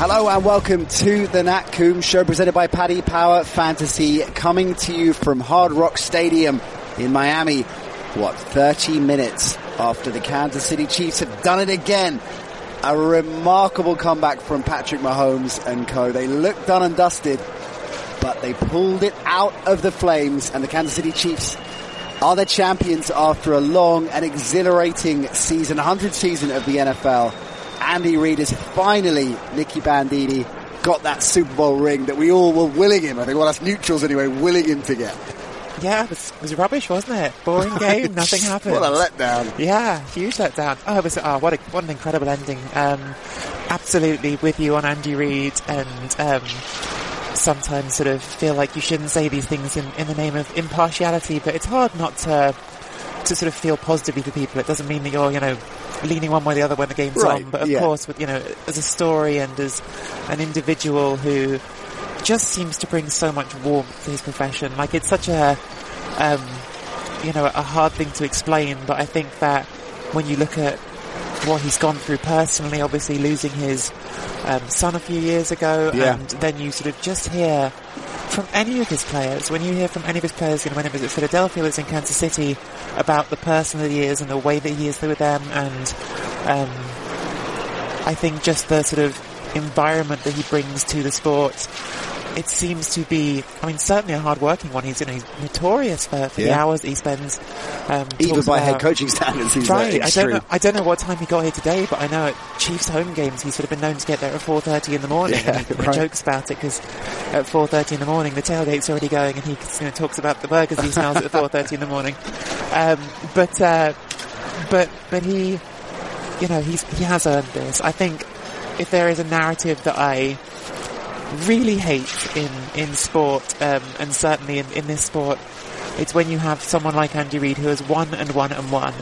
Hello and welcome to the Nat Coombs Show presented by Paddy Power Fantasy coming to you from Hard Rock Stadium in Miami. What, 30 minutes after the Kansas City Chiefs have done it again. A remarkable comeback from Patrick Mahomes and co. They looked done and dusted, but they pulled it out of the flames and the Kansas City Chiefs are the champions after a long and exhilarating season, 100th season of the NFL. Andy Reid is finally, Nicky Bandini, got that Super Bowl ring that we all were willing him, I think, well, that's neutrals anyway, willing him to get. Yeah, it was, it was rubbish, wasn't it? Boring game, nothing happened. What a letdown. Yeah, huge letdown. Oh, it was, oh, what, a, what an incredible ending. Um, absolutely with you on Andy Reid and, um, sometimes sort of feel like you shouldn't say these things in, in the name of impartiality, but it's hard not to, to sort of feel positively for people. It doesn't mean that you're, you know, leaning one way or the other when the game's Right, on. But of yeah. course, with you know, as a story and as an individual who just seems to bring so much warmth to his profession. Like it's such a, um, you know, a hard thing to explain. But I think that when you look at what he's gone through personally, obviously losing his um, son a few years ago, Yeah. and then you sort of just hear from any of his players, when you hear from any of his players, you know, was at Philadelphia, it was in Kansas City, about the person that he is and the way that he is with them, and um, I think just the sort of environment that he brings to the sport. It seems to be, I mean, certainly a hard-working one. He's, you know, he's notorious for, for the hours he spends. Um, Even by head coaching standards, he's uh, right. I don't know. I don't know what time he got here today, but I know at Chiefs home games he's sort of been known to get there at four thirty in the morning. Yeah, and he, right. jokes about it because at four thirty in the morning the tailgate's already going, and he you know, talks about the burgers he smells at four thirty in the morning. Um, but uh, but but he, you know, he's he has earned this. I think if there is a narrative that I really hate in in sport, um, and certainly in, in this sport, it's when you have someone like Andy Reid who has won and won and won,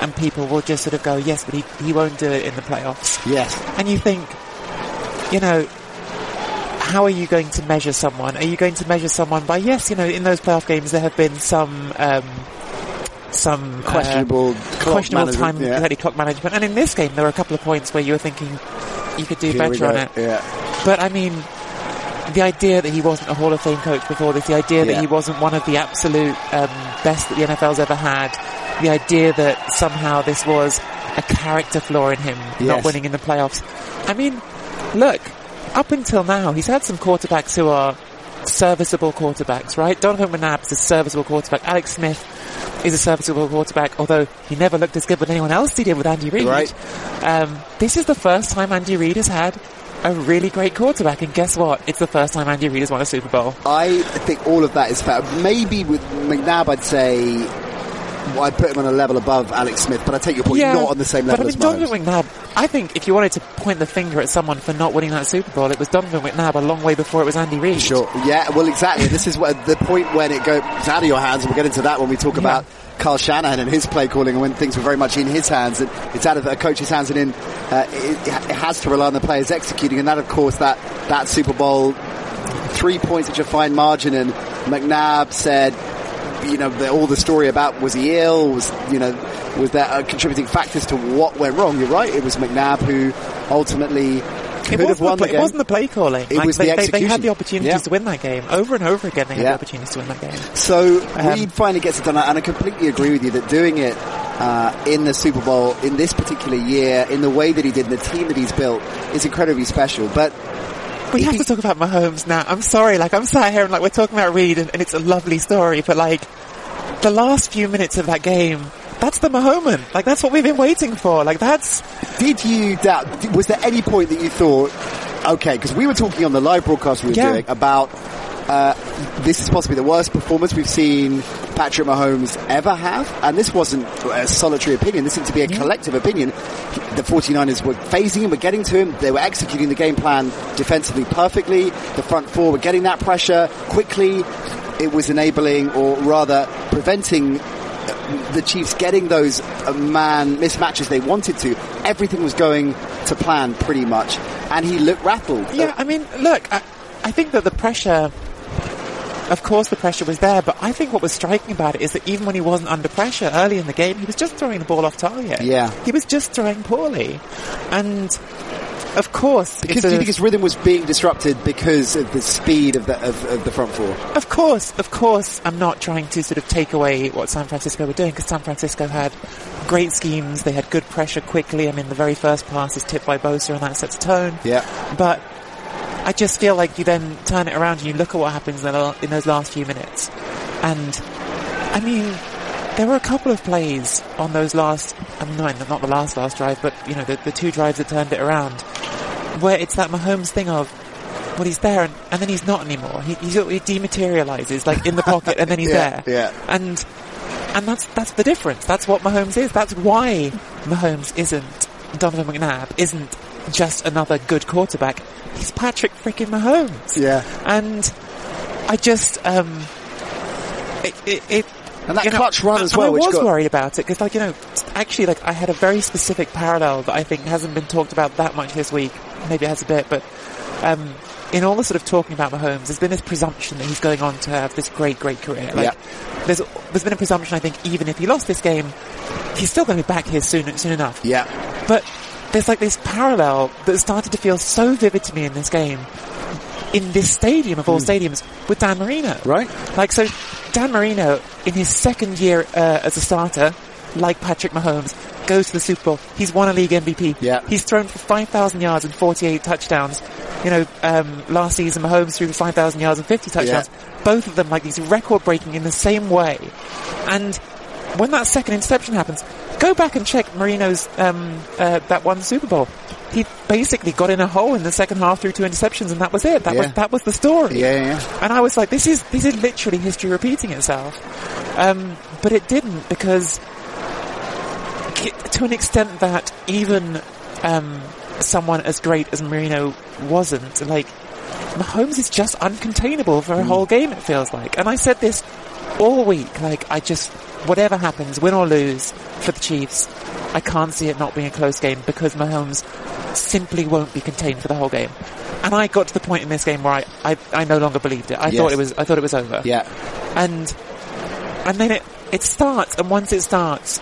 and people will just sort of go, yes, but he, he won't do it in the playoffs. Yes. And you think, you know, how are you going to measure someone? Are you going to measure someone by, yes, you know, in those playoff games there have been some, um, some uh, Questionable clock questionable time yeah. exactly, clock management. And in this game, there were a couple of points where you were thinking you could do Here better on it. Yeah. But I mean, the idea that he wasn't a Hall of Fame coach before this, the idea Yeah. that he wasn't one of the absolute um, best that the NFL's ever had, the idea that somehow this was a character flaw in him not winning in the playoffs. I mean, look, up until now, he's had some quarterbacks who are serviceable quarterbacks, right? Donovan McNabb is a serviceable quarterback. Alex Smith is a serviceable quarterback, although he never looked as good with anyone else he did with Andy Reid. Right. Um, this is the first time Andy Reid has had a really great quarterback, and guess what? It's the first time Andy Reid has won a Super Bowl. I think all of that is fair. Maybe with McNabb, I'd say well, I'd put him on a level above Alex Smith, but I take your point, not on the same level but I as mean, Mahomes. Donovan McNabb, I think if you wanted to point the finger at someone for not winning that Super Bowl, it was Donovan McNabb a long way before it was Andy Reid. Sure. Yeah. Well, exactly. this is what the point when it goes out of your hands, and we'll get into that when we talk about Kyle Shanahan and his play calling, and when things were very much in his hands, and it's out of a coach's hands, and in uh, it, it has to rely on the players executing, and that, of course, that that Super Bowl three points, such a fine margin, and McNabb said. You know, the, all the story about was he ill? Was you know, was there contributing factors to what went wrong? You're right. It was McNabb who ultimately could It have wasn't, won the the play, game. it wasn't the play calling. It Like, was they, the they, they had the opportunities Yeah. to win that game over and over again. They had Yeah. the opportunities to win that game. So Um, Reid finally gets it done, and I completely agree with you that doing it uh, in the Super Bowl in this particular year, in the way that he did, and the team that he's built, is incredibly special. But We have to talk about Mahomes now. I'm sorry, like I'm sat here and like we're talking about Reid and, and it's a lovely story, but like the last few minutes of that game, that's the Mahoman. Like that's what we've been waiting for. Like that's did you doubt? Was there any point that you thought Okay, because we were talking on the live broadcast we were Yeah. doing about uh, this is possibly the worst performance we've seen Patrick Mahomes ever have, and this wasn't a solitary opinion. This seemed to be a collective opinion. The 49ers were phasing him, were getting to him. They were executing the game plan defensively perfectly. The front four were getting that pressure quickly. It was enabling, or rather preventing the Chiefs getting those uh, man mismatches they wanted to. Everything was going to plan pretty much, and he looked rattled. Yeah, I mean, look, I, I think that the pressure, of course, the pressure was there, but I think what was striking about it is that even when he wasn't under pressure early in the game, he was just throwing the ball off target. Yeah. he was just throwing poorly, and of course, Because do you think his rhythm was being disrupted because of the speed of the of, of the front four? Of course, of course, I'm not trying to sort of take away what San Francisco were doing because San Francisco had great schemes. They had good pressure quickly. I mean, the very first pass is tipped by Bosa and that sets a tone. Yeah. But I just feel like you then turn it around and you look at what happens in, the, in those last few minutes. And, I mean, there were a couple of plays on those last, I mean, not the last last drive, but, you know, the, the two drives that turned it around, where it's that Mahomes thing of, well, he's there and, and then he's not anymore. He, he's, he dematerializes, like, in the pocket and then he's Yeah, there. yeah. And, and that's, that's the difference. That's what Mahomes is. That's why Mahomes isn't Donovan McNabb, isn't just another good quarterback. He's Patrick freaking Mahomes. Yeah. And I just, um, it, it, it And that you know, clutch run as well, I was got- worried about it because, like, you know, actually, like, I had a very specific parallel that I think hasn't been talked about that much this week. Maybe it has a bit, but um, in all the sort of talking about Mahomes, there's been this presumption that he's going on to have this great, great career. Like, Yeah. there's there's been a presumption, I think, even if he lost this game, he's still going to be back here soon, soon enough. Yeah. But there's like this parallel that started to feel so vivid to me in this game, in this stadium of all stadiums, with Dan Marino. Right. Like, so Dan Marino, in his second year uh, as a starter, like Patrick Mahomes, goes to the Super Bowl. He's won a league MVP. Yeah. He's thrown for 5,000 yards and 48 touchdowns. You know, um, last season Mahomes threw for 5,000 yards and 50 touchdowns. Both of them like these record breaking in the same way. And when that second interception happens, go back and check Marino's, um, uh, that one Super Bowl. He basically got in a hole in the second half through two interceptions and that was it. That Yeah. was, that was the story. Yeah, yeah, yeah. And I was like, this is, this is literally history repeating itself. Um, but it didn't because to an extent that even, um, someone as great as Marino wasn't, like, Mahomes is just uncontainable for a Mm. whole game, it feels like. And I said this all week, like, I just, whatever happens, win or lose for the Chiefs, I can't see it not being a close game because Mahomes simply won't be contained for the whole game. And I got to the point in this game where I, I, I no longer believed it. I Yes. thought it was, I thought it was over. Yeah. And, and then it, it starts, and once it starts,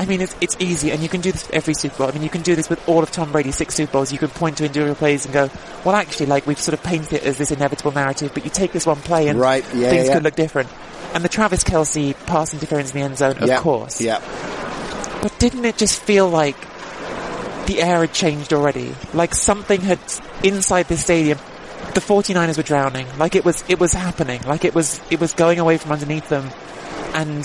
I mean, it's, it's easy, and you can do this for every Super Bowl. I mean, you can do this with all of Tom Brady's six Super Bowls. You can point to individual plays and go, well, actually, like, we've sort of painted it as this inevitable narrative, but you take this one play and Right, yeah, things yeah. could look different. And the Travis Kelce pass interference in the end zone, of yeah. course. Yeah. But didn't it just feel like the air had changed already? Like something had, inside the stadium, the 49ers were drowning. Like it was, it was happening. Like it was, it was going away from underneath them. And,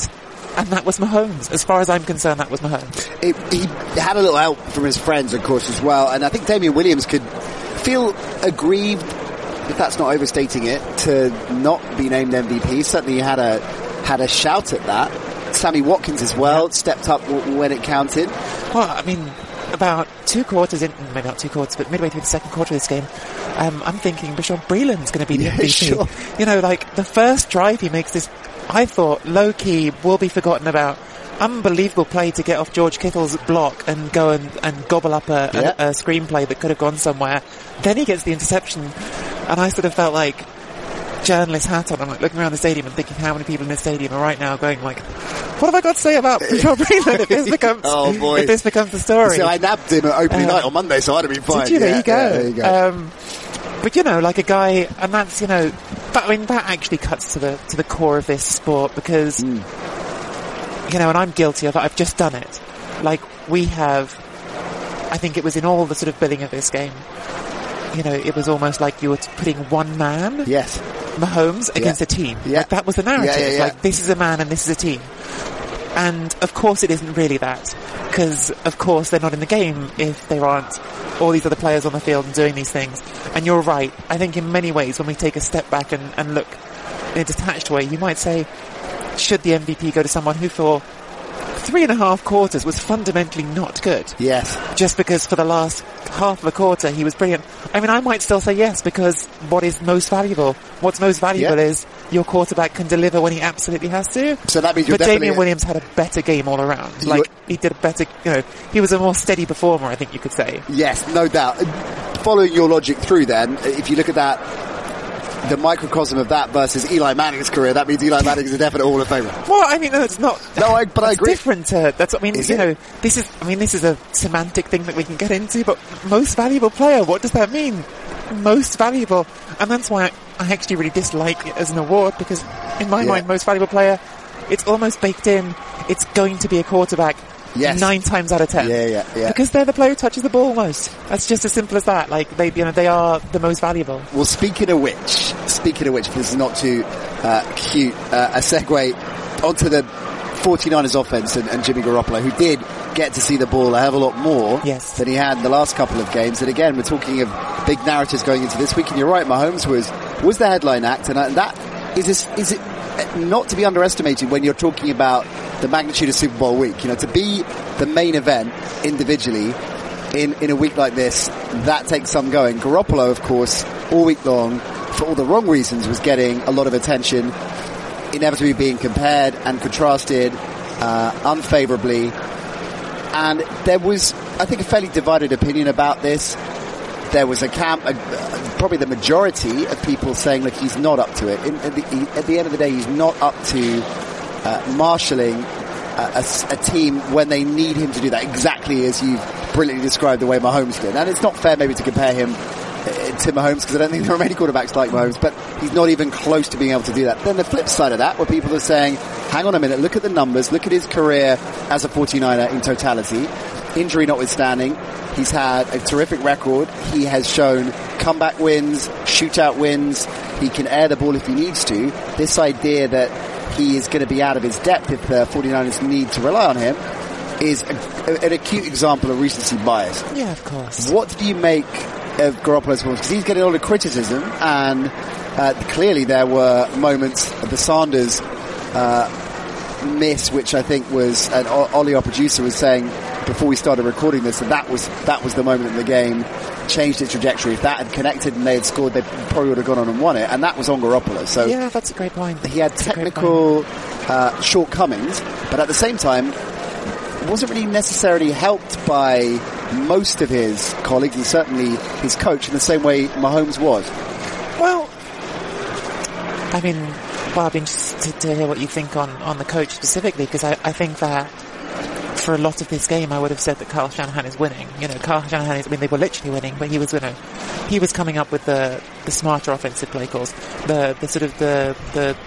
and that was Mahomes. As far as I'm concerned, that was Mahomes. It, he had a little help from his friends, of course, as well. And I think Damien Williams could feel aggrieved, if that's not overstating it, to not be named MVP. Certainly, he had a had a shout at that. Sammy Watkins as well stepped up w- when it counted. Well, I mean, about two quarters in, maybe not two quarters, but midway through the second quarter of this game, um, I'm thinking Bashaud Breeland's going to be the Yeah, MVP. sure. You know, like the first drive he makes this, I thought low key will be forgotten about. Unbelievable play to get off George Kittle's block and go and, and gobble up a, Yeah. a, a screenplay that could have gone somewhere. Then he gets the interception, and I sort of felt like journalist hat on. I'm like looking around the stadium and thinking how many people in the stadium are right now going like, what have I got to say about Bashaud Breeland if this becomes, Oh, boy. if this becomes the story? So I nabbed him at opening Um, night on Monday, so I'd have been fine. Did you? There Yeah, you go. yeah, there you go. Um, but you know, like a guy, and that's you know, that, I mean, that actually cuts to the to the core of this sport because Hmm. you know, and I'm guilty of it. I've just done it. Like we have, I think it was in all the sort of billing of this game. You know, it was almost like you were putting one man, yes. Mahomes, against Yeah. a team. Yeah. Like that was the narrative. Yeah, yeah, yeah. Like this is a man and this is a team. And of course it isn't really that. because of course they're not in the game if there aren't all these other players on the field and doing these things. And you're right. I think in many ways when we take a step back and, and look in a detached way, you might say, should the MVP go to someone who for three and a half quarters was fundamentally not good? Yes. Just because for the last half of a quarter he was brilliant. I mean, I might still say yes because what is most valuable? What's most valuable Yeah. is your quarterback can deliver when he absolutely has to. So that means you're but Damien Williams had a better game all around. Like he did a better, you know, he was a more steady performer. I think you could say. Yes, no doubt. Following your logic through then, if you look at that, the microcosm of that versus Eli Manning's career, that means Eli Manning is a definite Hall of Famer. Well, I mean, no, it's not. No, I- but I agree. Different. Uh, that's. What I mean, Is you it? know, this is. I mean, this is a semantic thing that we can get into. But most valuable player. What does that mean? Most valuable, and that's why I, I actually really dislike it as an award because, in my Yeah. mind, most valuable player, it's almost baked in. It's going to be a quarterback. Yes. Nine times out of ten. Yeah, yeah, yeah. Because they're the player who touches the ball most. That's just as simple as that. Like they, you know, they are the most valuable. Well, speaking of which, speaking of which, this is not too uh, cute, uh, a segue onto the 49ers offense and, and Jimmy Garoppolo, who did get to see the ball a hell of a lot more Yes. than he had in the last couple of games. And again, we're talking of big narratives going into this week, and you're right, Mahomes was was the headline act, and uh, that is this, is it not to be underestimated when you're talking about the magnitude of Super Bowl week. You know, to be the main event individually in, in a week like this, that takes some going. Garoppolo, of course, all week long, for all the wrong reasons, was getting a lot of attention, inevitably being compared and contrasted uh, unfavorably. And there was, I think, a fairly divided opinion about this. There was a camp, uh, probably the majority of people saying, look, he's not up to it. In, at, the, at the end of the day, he's not up to uh, marshalling a team when they need him to do that, exactly as you've brilliantly described the way Mahomes did. And it's not fair maybe to compare him uh, to Mahomes because I don't think there are many quarterbacks like Mahomes, but he's not even close to being able to do that. Then the flip side of that, where people are saying, hang on a minute, look at the numbers, look at his career as a 49er in totality, injury notwithstanding, he's had a terrific record. He has shown comeback wins, shootout wins. He can air the ball if he needs to. This idea that he is going to be out of his depth if the 49ers need to rely on him is a, an acute example of recency bias. Yeah, of course. What do you make of Garoppolo's performance? Because he's getting a lot of criticism, and uh, clearly there were moments of the Sanders uh, miss, which I think was, and Ollie, our producer, was saying before we started recording this, that that was that was the moment in the game changed its trajectory. If that had connected and they had scored, they probably would have gone on and won it, and that was on Garoppolo. So Yeah, that's a great point. he had That's a great point. technical uh, shortcomings, but at the same time, wasn't really necessarily helped by most of his colleagues and certainly his coach in the same way Mahomes was. Well, I mean, well, I'd be interested to hear what you think on, on the coach specifically, because I, I think that for a lot of this game, I would have said that Kyle Shanahan is winning. You know, Kyle Shanahan is, I mean, they were literally winning, but he was, you know, he was coming up with the, the smarter offensive play calls, the, the sort of the, the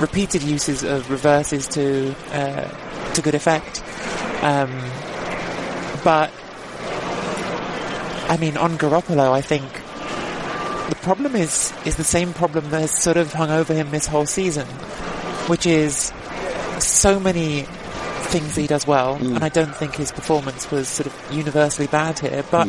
repeated uses of reverses to, uh, to good effect. Um, but, I mean, on Garoppolo, I think the problem is is the same problem that has sort of hung over him this whole season, which is so many things he does well, and I don't think his performance was sort of universally bad here, but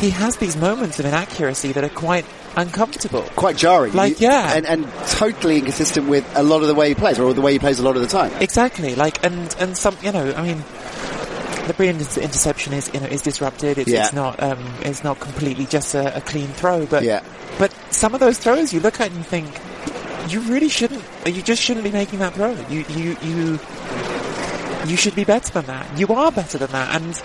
he has these moments of inaccuracy that are quite uncomfortable. Quite jarring. Like, You- yeah. And, and totally inconsistent with a lot of the way he plays, or the way he plays a lot of the time. Exactly, like and and some, you know, I mean, the brilliant interception is you know is disrupted. It's, Yeah. it's not um, it's not completely just a, a clean throw, but Yeah. but some of those throws you look at and you think you really shouldn't, you just shouldn't be making that throw. You you you you should be better than that. You are better than that, and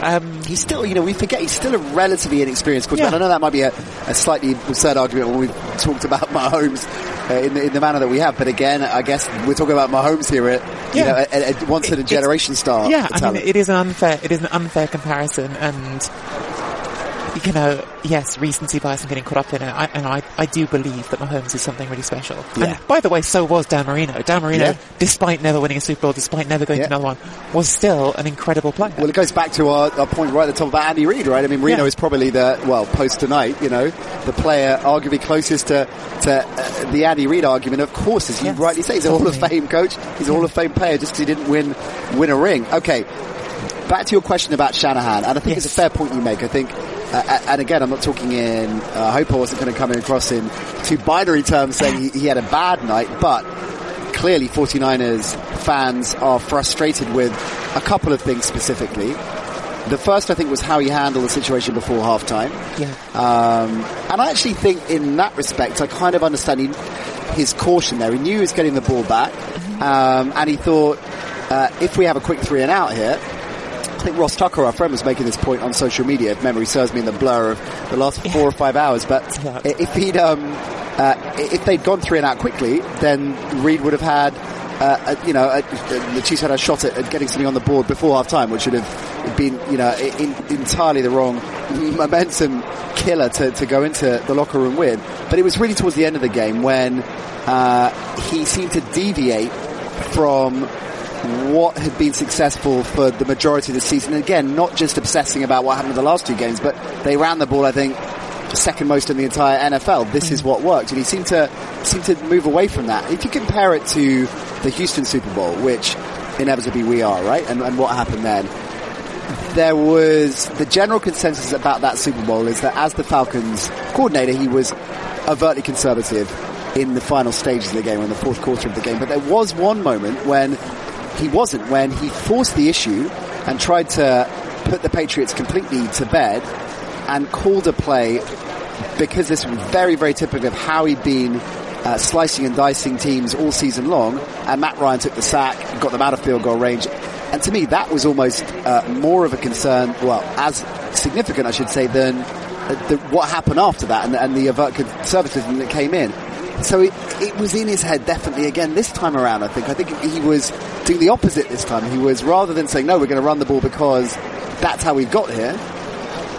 um, He's still, you know, we forget he's still a relatively inexperienced quarterback. Yeah. I know that might be a, a slightly absurd argument when we've talked about Mahomes uh, in, the, in the manner that we have, but again, I guess we're talking about Mahomes here at, you Yeah. know, a, a, a once in a generation star. yeah, I mean, it is an unfair, it is an unfair comparison, and you know, yes, recency bias and getting caught up in it. I, and I, I do believe that Mahomes is something really special. Yeah. And by the way, so was Dan Marino. Dan Marino, Yeah. despite never winning a Super Bowl, despite never going Yeah. to another one, was still an incredible player. Well, it goes back to our, our point right at the top about Andy Reid, right? I mean, Marino is probably the, well, post tonight, you know, the player arguably closest to, to uh, the Andy Reid argument. Of course, as you Yes, rightly say, he's a Hall of. Fame coach. He's a Hall of Fame player just 'cause he didn't win, win a ring. Okay. Back to your question about Shanahan, and I think it's a fair point you make. I think, uh, and again, I'm not talking in, uh, I hope I wasn't going to come across in two binary terms saying he, he had a bad night, but clearly 49ers fans are frustrated with a couple of things specifically. The first, I think, was how he handled the situation before halftime. yeah. Um, and I actually think in that respect, I kind of understand he, his caution there. He knew he was getting the ball back, um, and he thought, uh, if we have a quick three and out here, I think Ross Tucker, our friend, was making this point on social media, if memory serves me in the blur of the last four or five hours. But if he'd, um, uh, if they'd gone three and out quickly, then Reid would have had, uh, you know, the Chiefs had a shot at, at getting something on the board before half time, which would have been, you know, in, entirely the wrong momentum killer to, to go into the locker room with. But it was really towards the end of the game when uh, he seemed to deviate from what had been successful for the majority of the season. And again, not just obsessing about what happened in the last two games, but they ran the ball, I think, second most in the entire NFL. This is what worked. And he seemed to, seemed to move away from that. If you compare it to the Houston Super Bowl, which inevitably we are, right? And, and what happened then? there was the general consensus about that Super Bowl is that as the Falcons coordinator, he was overtly conservative in the final stages of the game, in the fourth quarter of the game. But there was one moment when he wasn't, when he forced the issue and tried to put the Patriots completely to bed and called a play because this was very, very typical of how he'd been uh, slicing and dicing teams all season long. And Matt Ryan took the sack, got them out of field goal range. And to me, that was almost uh, more of a concern, well, as significant, I should say, than uh, the, what happened after that and, and the overt conservatism that came in. So it, it was in his head definitely again this time around. I think I think he was doing the opposite this time. He was rather than saying no, we're going to run the ball because that's how we got here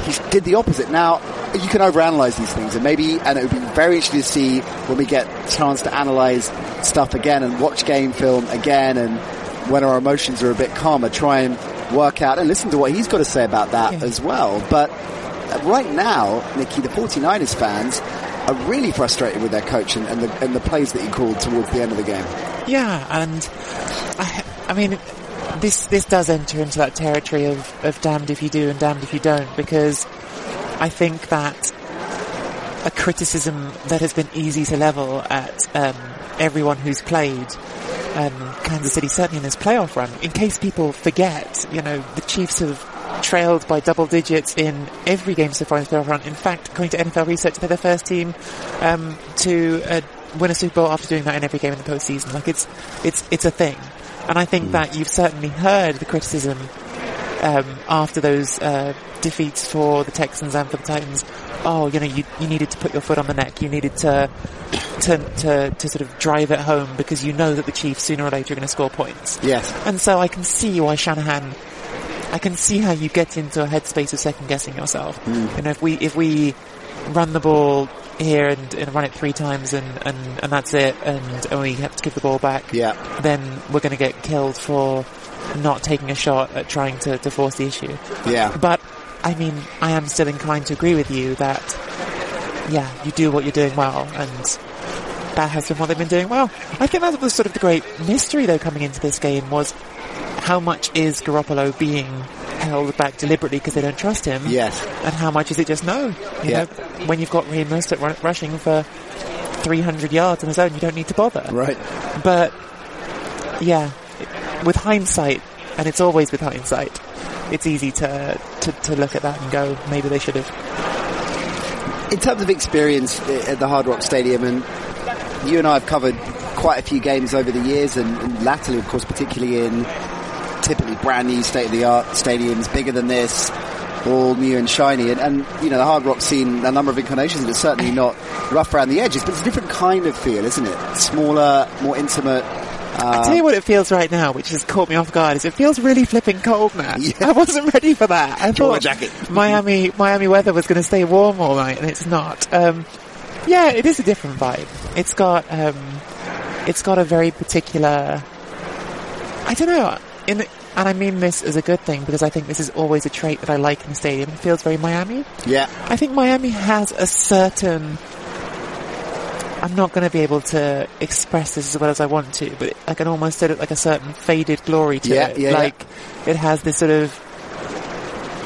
he did the opposite. Now, you can overanalyze these things, and maybe, and it would be very interesting to see when we get a chance to analyze stuff again and watch game film again, and when our emotions are a bit calmer, try and work out and listen to what he's got to say about that Yeah. as well. But right now, Nicky, the 49ers fans are really frustrated with their coach and, and, the, and the plays that he called towards the end of the game. Yeah, and I, I mean, this this does enter into that territory of, of damned if you do and damned if you don't, because I think that a criticism that has been easy to level at um, everyone who's played um, Kansas City, certainly in this playoff run, in case people forget, you know, the Chiefs have trailed by double digits in every game so far in the playoff run. In fact, according to NFL research, they're the first team um, to uh, win a Super Bowl after doing that in every game in the postseason. Like it's it's it's a thing, and I think that you've certainly heard the criticism um, after those uh, defeats for the Texans and for the Titans. Oh, you know, you, you needed to put your foot on the neck. You needed to, to to to sort of drive it home because you know that the Chiefs sooner or later are going to score points. Yes. And so I can see why Shanahan. I can see how you get into a headspace of second guessing yourself. Mm. You know, if we if we run the ball here and, and run it three times and, and, and that's it, and, and we have to give the ball back, Yeah. then we're going to get killed for not taking a shot at trying to, to force the issue. Yeah. But I mean, I am still inclined to agree with you that yeah, you do what you're doing well, and that has been what they've been doing well. I think that was sort of the great mystery though coming into this game was how much is Garoppolo being held back deliberately because they don't trust him, Yes. and how much is it just no? You Yeah. know, when you've got Raheem Mostert ru- rushing for 300 yards in his own, you don't need to bother. Right. But yeah, with hindsight, and it's always with hindsight, it's easy to, to, to look at that and go, maybe they should have. In terms of experience eh, at the Hard Rock Stadium, and you and I have covered quite a few games over the years, and, and latterly, of course, particularly in typically brand new state of the art stadiums, bigger than this, all new and shiny. And, and you know, the Hard rock scene, a number of incarnations, but it's certainly not rough around the edges, but it's a different kind of feel, isn't it? Smaller, more intimate, I tell you what it feels right now, which has caught me off guard, is it feels really flipping cold now. Yeah. I wasn't ready for that. I thought jacket. Miami, Miami weather was going to stay warm all night, and it's not. Um, yeah, it is a different vibe. It's got, um, it's got a very particular, I don't know, in and I mean this as a good thing because I think this is always a trait that I like in the stadium. It feels very Miami. Yeah. I think Miami has a certain. I'm not going to be able to express this as well as I want to, but I can almost say it like a certain faded glory to Yeah, it. yeah, like it has this sort of.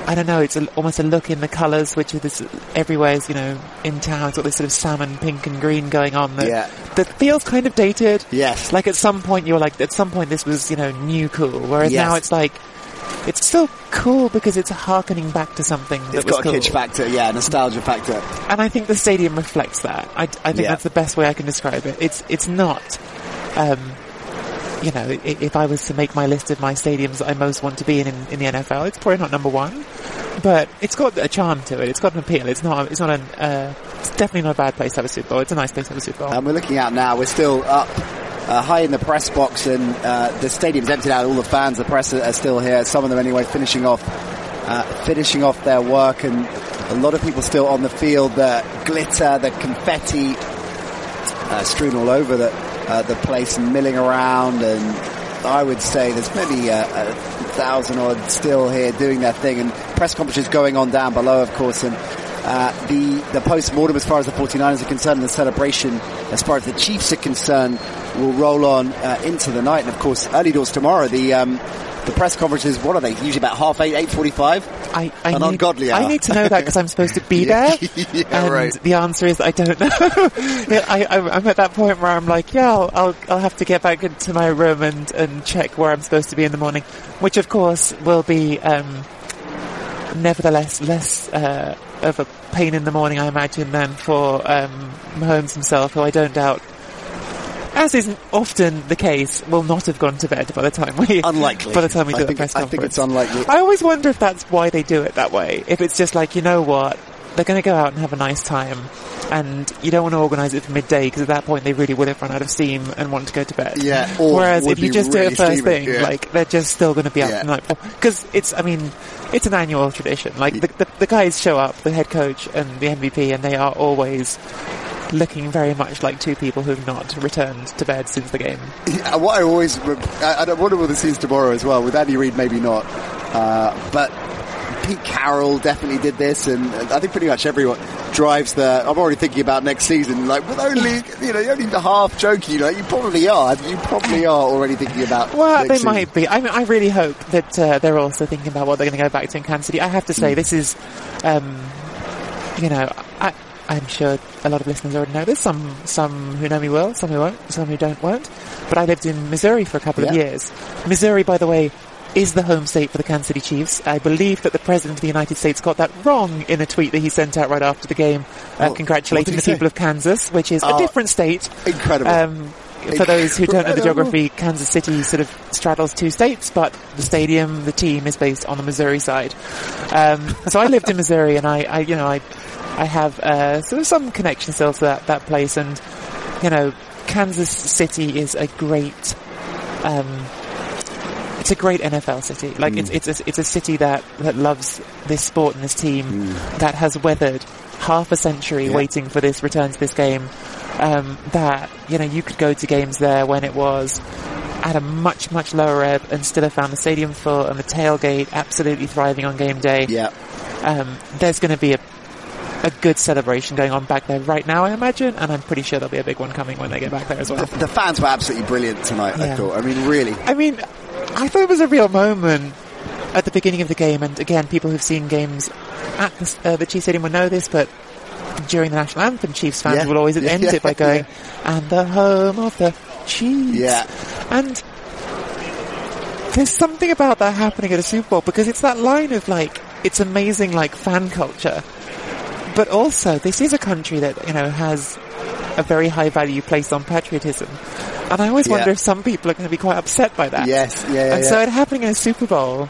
I don't know. It's a, almost a look in the colours, which is this everywhere. Is, you know, in town, it's got this sort of salmon, pink, and green going on. That, Yeah. that feels kind of dated. Yes. Like at some point you're like, at some point this was, you know, new cool. Whereas Yes. now it's like, it's still cool because it's harkening back to something that It's was got a cool. kitsch factor, yeah, nostalgia factor. And I think the stadium reflects that. I, I think Yeah. that's the best way I can describe it. It's, it's not, um, you know, if I was to make my list of my stadiums that I most want to be in, in in the NFL, it's probably not number one, but it's got a charm to it. It's got an appeal. It's not, it's not an, uh, it's definitely not a bad place to have a Super Bowl. It's a nice place to have a Super Bowl. And we're looking out now. We're still up uh, high in the press box, and uh, the stadium's emptied out. All the fans, the press are, are still here. Some of them, anyway, finishing off, uh, finishing off their work, and a lot of people still on the field. The glitter, the confetti, uh, strewn all over the uh, the place milling around. And I would say there's maybe a, a thousand odd still here doing their thing, and press conferences going on down below, of course, and. Uh, the the post mortem, as far as the 49ers are concerned, and the celebration, as far as the Chiefs are concerned, will roll on uh, into the night. And of course, early doors tomorrow. The um, the press conferences, what are they? Usually about half eight, eight forty-five. I, I An need, ungodly hour. I need to know that because I'm supposed to be there. Yeah, and right. the answer is I don't know. I, I, I'm at that point where I'm like, yeah, I'll, I'll, I'll have to get back into my room and, and check where I'm supposed to be in the morning, which of course will be, um, nevertheless less, uh, of a pain in the morning, I imagine, than for, um, Mahomes himself, who I don't doubt as is often the case, will not have gone to bed by the time we Unlikely. by the time we I do think- the press I conference. think it's unlikely. I always wonder if that's why they do it that way. If it's just like, you know what, they're going to go out and have a nice time, and you don't want to organise it for midday because at that point they really would have run out of steam and want to go to bed. Yeah, or Whereas if you just do really it first steaming, thing, yeah. like they're just still going to be up Yeah. the night. Because it's, I mean, it's an annual tradition. Like the, the the guys show up, the head coach and the MVP, and they are always looking very much like two people who've not returned to bed since the game. Yeah, what I always, I, I wonder what this is tomorrow as well. With Andy Reid, maybe not, uh, but Pete Carroll definitely did this, and I think pretty much everyone drives the. I'm already thinking about next season, like with only, you know, only the half joking. Like you probably are, you probably are already thinking about. Well, they season. might be. I mean, I really hope that uh, they're also thinking about what they're going to go back to in Kansas City. I have to Hmm. say, this is, um, you know, I'm sure a lot of listeners already know this. Some, some who know me will, some who won't, some who don't won't. But I lived in Missouri for a couple of years. Missouri, by the way, is the home state for the Kansas City Chiefs. I believe that the President of the United States got that wrong in a tweet that he sent out right after the game, uh, congratulating the say? people of Kansas, which is Oh, a different state. Incredible. Um, for those who don't know the geography, Kansas City sort of straddles two states, but the stadium, the team is based on the Missouri side. Um, so I lived in Missouri, and I, I you know, I, I have uh, sort of some connection still to that that place, and you know, Kansas City is a great. Um, it's a great NFL city. Like it's it's a, it's a city that that loves this sport and this team that has weathered half a century Yeah. waiting for this return to this game. Um, that you know you could go to games there when it was at a much much lower ebb and still have found the stadium full and the tailgate absolutely thriving on game day. yeah, Um, there's going to be a a good celebration going on back there right now, I imagine, and I'm pretty sure there'll be a big one coming when they get back there as well. the, the fans were absolutely brilliant tonight. I thought. I mean, really. I mean, I thought it was a real moment at the beginning of the game, and again, people who've seen games at the, uh, the Chiefs Stadium will know this, but during the national anthem, Chiefs fans Yeah. will always Yeah, end yeah, it by going, "And the home of the Chiefs." Yeah. and there's something about that happening at a Super Bowl because it's that line of like, it's amazing, like fan culture, but also this is a country that you know has a very high value placed on patriotism. And I always Yeah. wonder if some people are going to be quite upset by that. Yes, yeah, yeah, And yeah. so it happening in a Super Bowl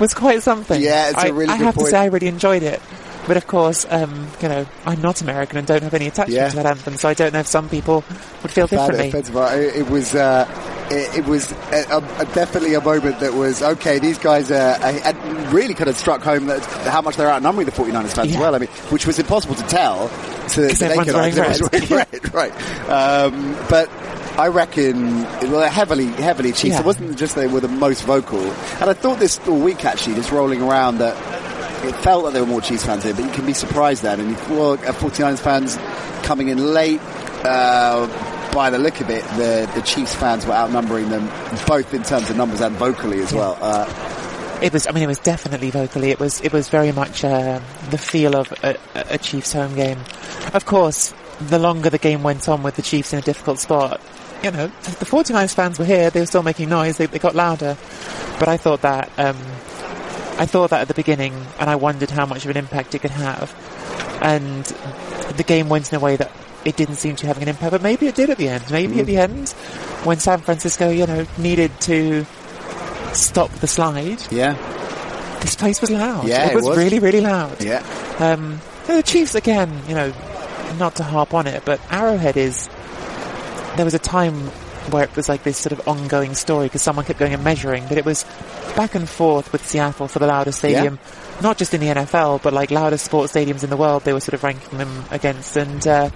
was quite something. Yeah, it's a I, really I good have point. to say I really enjoyed it. But of course, um, you know, I'm not American and don't have any attachment Yeah. to that anthem, so I don't know if some people would feel it differently. offensive. It was, uh, it, it was a, a, definitely a moment that was okay. These guys are, uh, really kind of struck home that how much they're outnumbering the 49ers fans yeah. as well. I mean, which was impossible to tell to the naked eye. Red. red, right? Um, but I reckon well, heavily, heavily Chiefs. Yeah. It wasn't just they were the most vocal, and I thought this all week actually, just rolling around that it felt that there were more Chiefs fans here, but you can be surprised then. And if well, 49ers fans coming in late, uh, by the look of it, the, the Chiefs fans were outnumbering them both in terms of numbers and vocally as yeah. well. Uh, it was, I mean, it was definitely vocally. It was, it was very much uh, the feel of a, a Chiefs home game. Of course, the longer the game went on with the Chiefs in a difficult spot, you know, the 49ers fans were here, they were still making noise, they, they got louder. But I thought that, um, I thought that at the beginning, and I wondered how much of an impact it could have. And the game went in a way that it didn't seem to have an impact, but maybe it did at the end. Maybe mm. at the end, when San Francisco, you know, needed to stop the slide. Yeah. This place was loud. Yeah, it was, it was. really, really loud. Yeah. Um, the Chiefs again, you know, not to harp on it, but Arrowhead is. There was a time where it was like this sort of ongoing story because someone kept going and measuring, but it was back and forth with Seattle for the loudest stadium, yeah. not just in the NFL, but like loudest sports stadiums in the world. They were sort of ranking them against, and uh,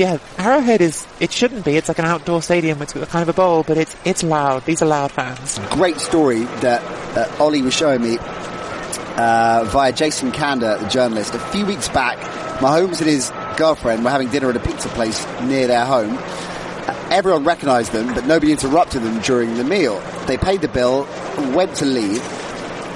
yeah, Arrowhead is, it shouldn't be. It's like an outdoor stadium. It's kind of a bowl, but it's, it's loud. These are loud fans. Great story that uh, Ollie was showing me uh, via Jason Kander, the journalist. A few weeks back, Mahomes and his girlfriend were having dinner at a pizza place near their home. Uh, everyone recognized them, but nobody interrupted them during the meal. They paid the bill, went to leave,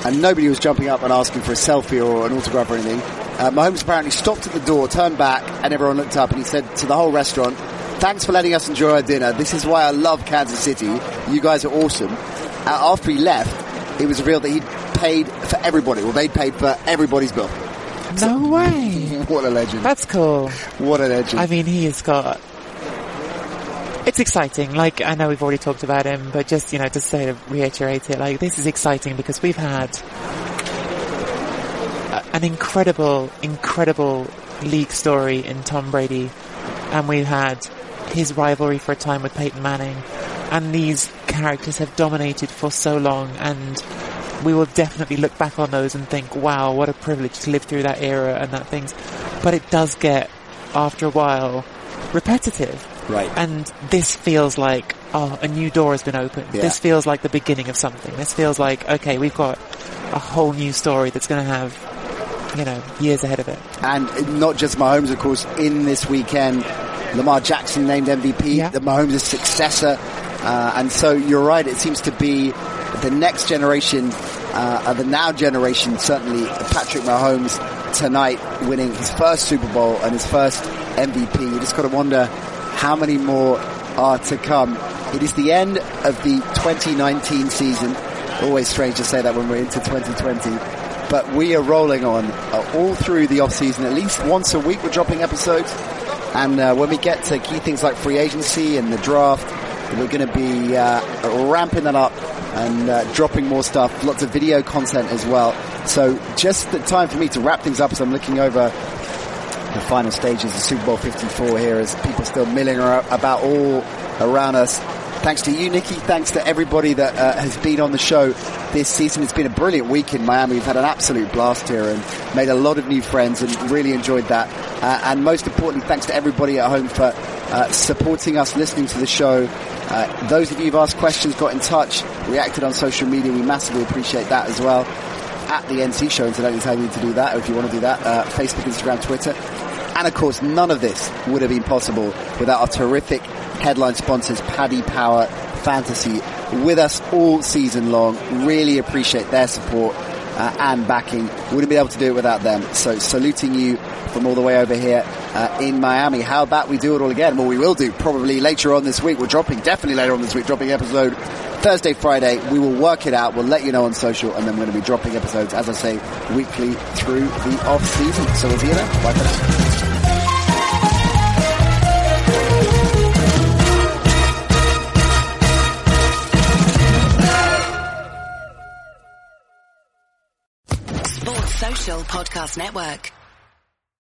and nobody was jumping up and asking for a selfie or an autograph or anything. Uh, Mahomes apparently stopped at the door, turned back, and everyone looked up and he said to the whole restaurant, thanks for letting us enjoy our dinner. This is why I love Kansas City. You guys are awesome. Uh, after he left, it was revealed that he'd paid for everybody. Well, they'd paid for everybody's bill. No so, way. what a legend. That's cool. What a legend. I mean, he has got it's exciting. Like I know we've already talked about him, but just you know to say to reiterate it, like this is exciting because we've had an incredible, incredible league story in Tom Brady, and we've had his rivalry for a time with Peyton Manning, and these characters have dominated for so long, and we will definitely look back on those and think, wow, what a privilege to live through that era and that things. But it does get, after a while, repetitive. Right. And this feels like, oh, a new door has been opened. Yeah. This feels like the beginning of something. This feels like, okay, we've got a whole new story that's going to have you know, years ahead of it. And not just Mahomes, of course, in this weekend, Lamar Jackson named MVP, yeah. the Mahomes' successor. Uh, and so you're right, it seems to be the next generation, uh, the now generation, certainly Patrick Mahomes tonight winning his first Super Bowl and his first MVP. You just got to wonder how many more are to come. It is the end of the 2019 season. Always strange to say that when we're into 2020 but we are rolling on uh, all through the off season. At least once a week, we're dropping episodes. And uh, when we get to key things like free agency and the draft, we're going to be uh, ramping that up and uh, dropping more stuff. Lots of video content as well. So just the time for me to wrap things up as I'm looking over the final stages of Super Bowl 54 here as people still milling about all around us. Thanks to you, Nicky. Thanks to everybody that uh, has been on the show this season. It's been a brilliant week in Miami. We've had an absolute blast here and made a lot of new friends and really enjoyed that. Uh, and most importantly, thanks to everybody at home for uh, supporting us, listening to the show. Uh, those of you who've asked questions, got in touch, reacted on social media, we massively appreciate that as well. At the NC Show, incidentally, tell you to do that or if you want to do that. Uh, Facebook, Instagram, Twitter. And of course, none of this would have been possible without our terrific headline sponsors, Paddy Power Fantasy, with us all season long. Really appreciate their support uh, and backing. Wouldn't be able to do it without them. So saluting you from all the way over here uh, in Miami. How about we do it all again? Well, we will do probably later on this week. We're dropping, definitely later on this week, dropping episode Thursday, Friday. We will work it out. We'll let you know on social and then we're going to be dropping episodes, as I say, weekly through the off season. So we'll see you. Bye for now. Podcast Network.